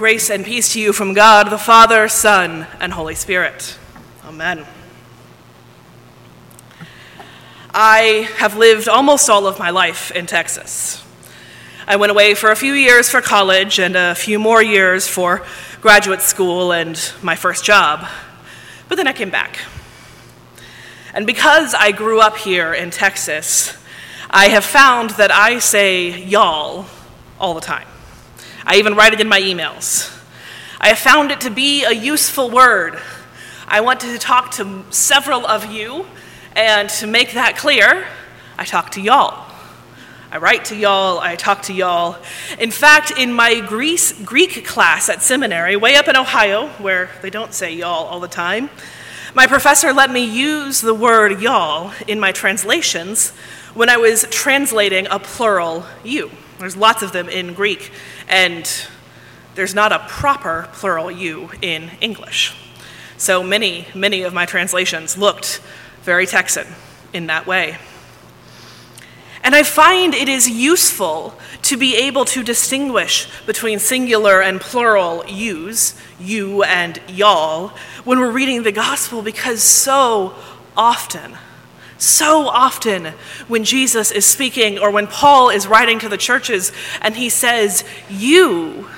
Grace and peace to you from God, the Father, Son, and Holy Spirit. Amen. I have lived almost all of my life in Texas. I went away for a few years for college and a few more years for graduate school and my first job, but then I came back. And because I grew up here in Texas, I have found that I say y'all all the time. I even write it in my emails. I have found it to be a useful word. I want to talk to several of you, and to make that clear, I talk to y'all. I write to y'all, I talk to y'all. In fact, in my Greece, Greek class at seminary, way up in Ohio, where they don't say y'all all the time, my professor let me use the word y'all in my translations when I was translating a plural you. There's lots of them in Greek, and there's not a proper plural you in English. So many, many of my translations looked very Texan in that way. And I find it is useful to be able to distinguish between singular and plural yous, you and y'all, when we're reading the gospel because so often, so often when Jesus is speaking or when Paul is writing to the churches and he says, you,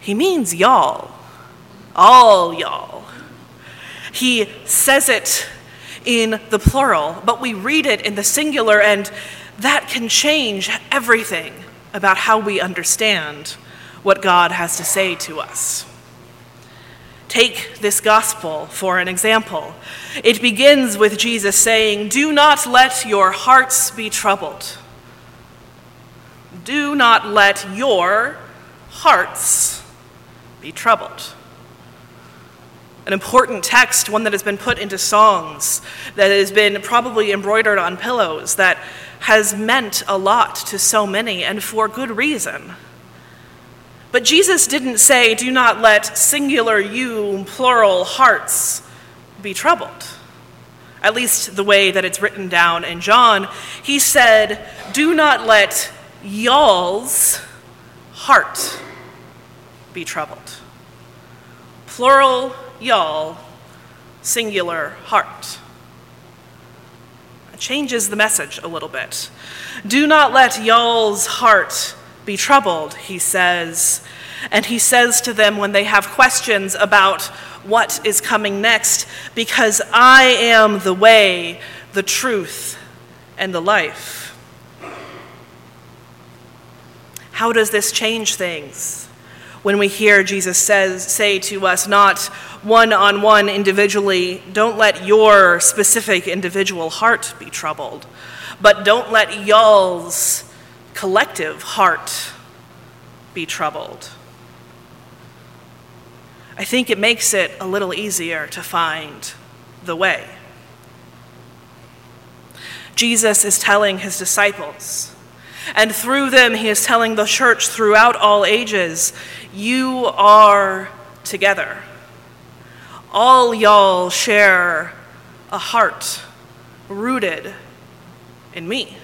he means y'all, all y'all. He says it in the plural, but we read it in the singular, and that can change everything about how we understand what God has to say to us. Take this gospel for an example. It begins with Jesus saying, Do not let your hearts be troubled. Do not let your hearts be troubled an important text, one that has been put into songs, that has been probably embroidered on pillows, that has meant a lot to so many, and for good reason. But Jesus didn't say, Do not let singular you, plural hearts be troubled. At least the way that it's written down in John. He said, Do not let y'all's heart be troubled. Plural y'all, singular heart. It changes the message a little bit. Do not let y'all's heart be troubled, he says. And he says to them when they have questions about what is coming next, because I am the way, the truth, and the life. How does this change things? When we hear Jesus says, say to us, not one on one individually, don't let your specific individual heart be troubled, but don't let y'all's collective heart be troubled. I think it makes it a little easier to find the way. Jesus is telling his disciples, and through them, he is telling the church throughout all ages, you are together all y'all share a heart rooted in me.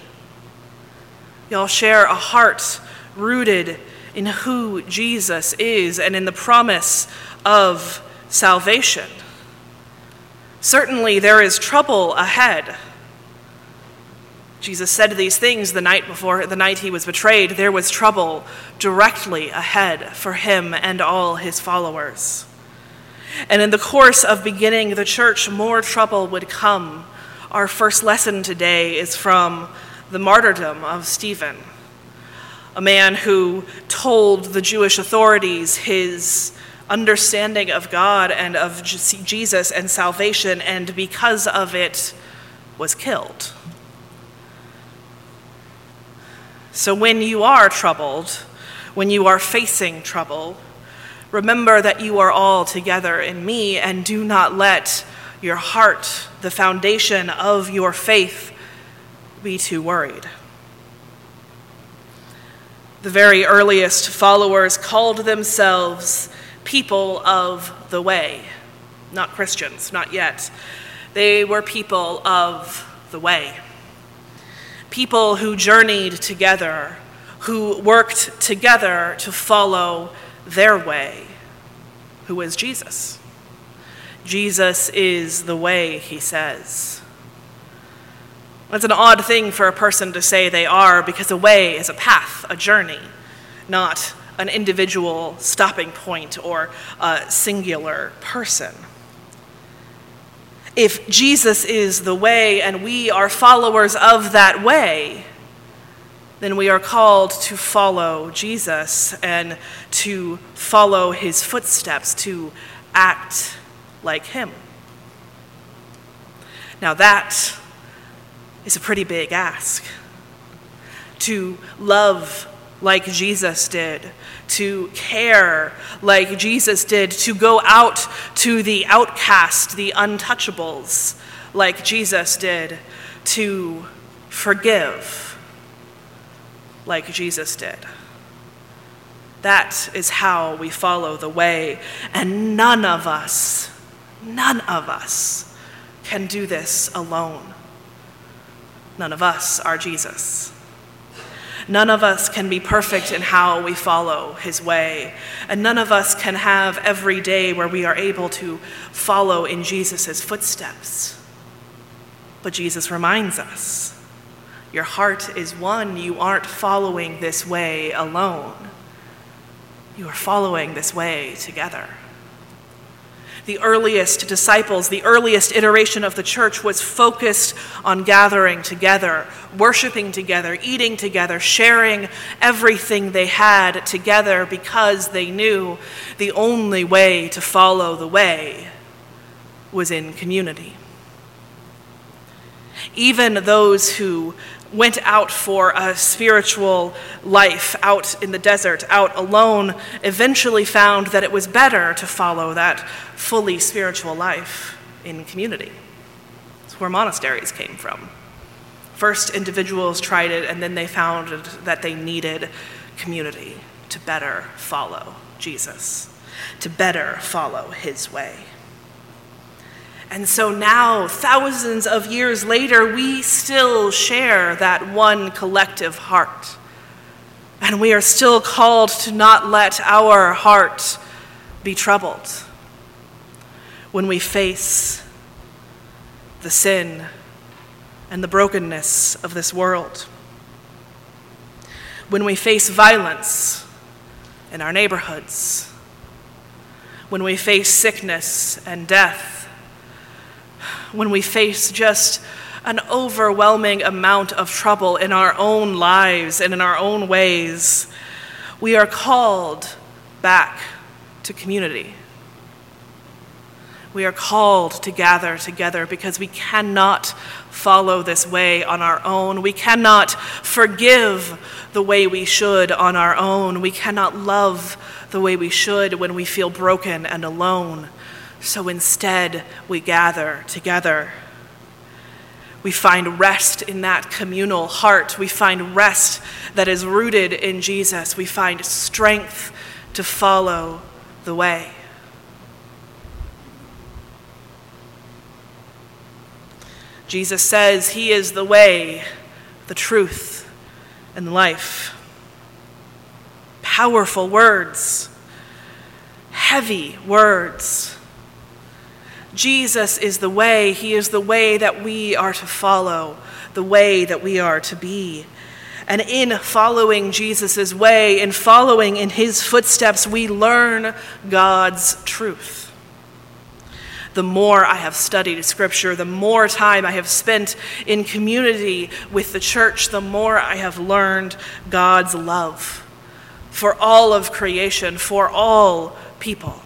Y'all share a heart rooted in who Jesus is and in the promise of salvation. Certainly, there is trouble ahead. Jesus said these things the night before the night he was betrayed. There was trouble directly ahead for him and all his followers. And in the course of beginning the church, more trouble would come. Our first lesson today is from the martyrdom of Stephen, a man who told the Jewish authorities his understanding of God and of Jesus and salvation, and because of it, was killed. So when you are troubled, when you are facing trouble, Remember that you are all together in me, and do not let your heart, the foundation of your faith, be too worried. The very earliest followers called themselves people of the way, not Christians, not yet. They were people of the way. People who journeyed together, who worked together to follow their way, who is Jesus. Jesus is the way, he says. That's an odd thing for a person to say they are because a way is a path, a journey, not an individual stopping point or a singular person. If Jesus is the way and we are followers of that way, then we are called to follow Jesus and to follow his footsteps, to act like him. Now, that is a pretty big ask. To love like Jesus did, to care like Jesus did, to go out to the outcast, the untouchables, like Jesus did, to forgive like Jesus did. That is how we follow the way, and none of us, none of us can do this alone. None of us are Jesus. None of us can be perfect in how we follow his way. And none of us can have every day where we are able to follow in Jesus' footsteps. But Jesus reminds us your heart is one. You aren't following this way alone, you are following this way together the earliest disciples, the earliest iteration of the church was focused on gathering together, worshiping together, eating together, sharing everything they had together because they knew the only way to follow the way was in community. Even those who went out for a spiritual life out in the desert, out alone, eventually found that it was better to follow that fully spiritual life in community. It's where monasteries came from. First, individuals tried it, and then they found that they needed community to better follow Jesus, to better follow his way. And so now, thousands of years later, we still share that one collective heart. And we are still called to not let our heart be troubled when we face the sin and the brokenness of this world. When we face violence in our neighborhoods. When we face sickness and death when we face just an overwhelming amount of trouble in our own lives and in our own ways, we are called back to community. We are called to gather together because we cannot follow this way on our own. We cannot forgive the way we should on our own. We cannot love the way we should when we feel broken and alone. So instead, we gather together. We find rest in that communal heart. We find rest that is rooted in Jesus. We find strength to follow the way. Jesus says he is the way, the truth, and life. Powerful words, heavy words. Jesus is the way. He is the way that we are to follow, the way that we are to be. And in following Jesus' way, in following in his footsteps, we learn God's truth. The more I have studied Scripture, the more time I have spent in community with the church, the more I have learned God's love for all of creation, for all people.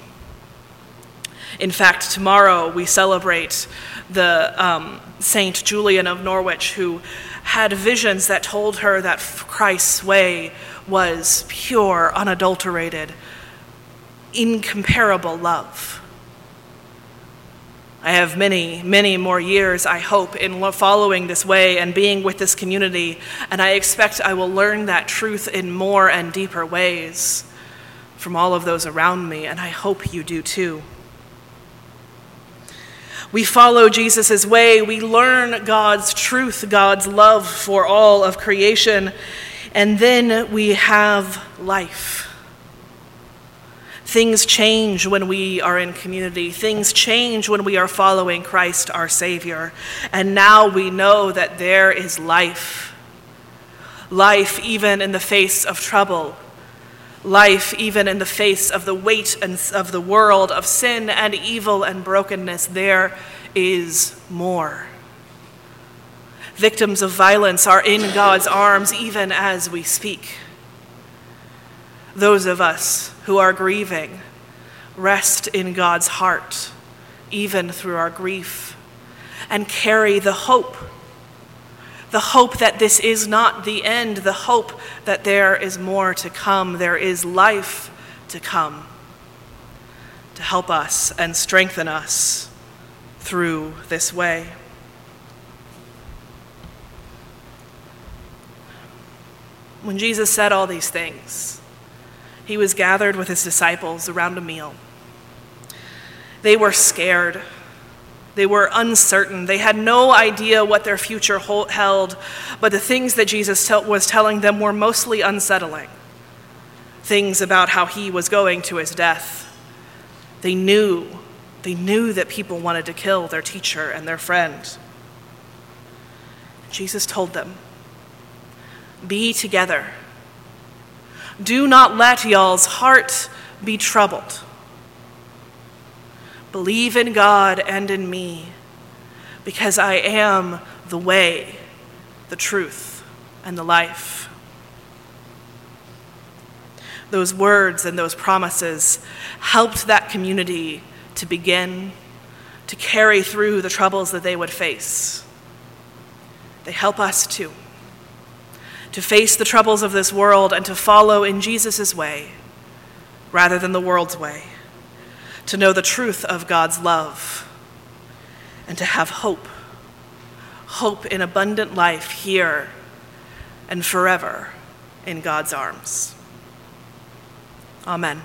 In fact, tomorrow we celebrate the um, Saint Julian of Norwich, who had visions that told her that Christ's way was pure, unadulterated, incomparable love. I have many, many more years, I hope, in following this way and being with this community, and I expect I will learn that truth in more and deeper ways from all of those around me, and I hope you do too. We follow Jesus' way. We learn God's truth, God's love for all of creation. And then we have life. Things change when we are in community. Things change when we are following Christ our Savior. And now we know that there is life. Life even in the face of trouble. Life even in the face of the weight of the world, of sin and evil and brokenness. There is more. Victims of violence are in God's arms even as we speak. Those of us who are grieving rest in God's heart, even through our grief, and carry the hope the hope that this is not the end, the hope that there is more to come, there is life to come to help us and strengthen us through this way. When Jesus said all these things, he was gathered with his disciples around a meal. They were scared. They were uncertain. They had no idea what their future held, but the things that Jesus was telling them were mostly unsettling. Things about how he was going to his death. They knew, they knew that people wanted to kill their teacher and their friend. Jesus told them, Be together do not let y'all's heart be troubled. Believe in God and in me, because I am the way, the truth, and the life. Those words and those promises helped that community to begin to carry through the troubles that they would face. They help us too to face the troubles of this world and to follow in Jesus' way rather than the world's way, to know the truth of God's love, and to have hope hope in abundant life here and forever in God's arms. Amen.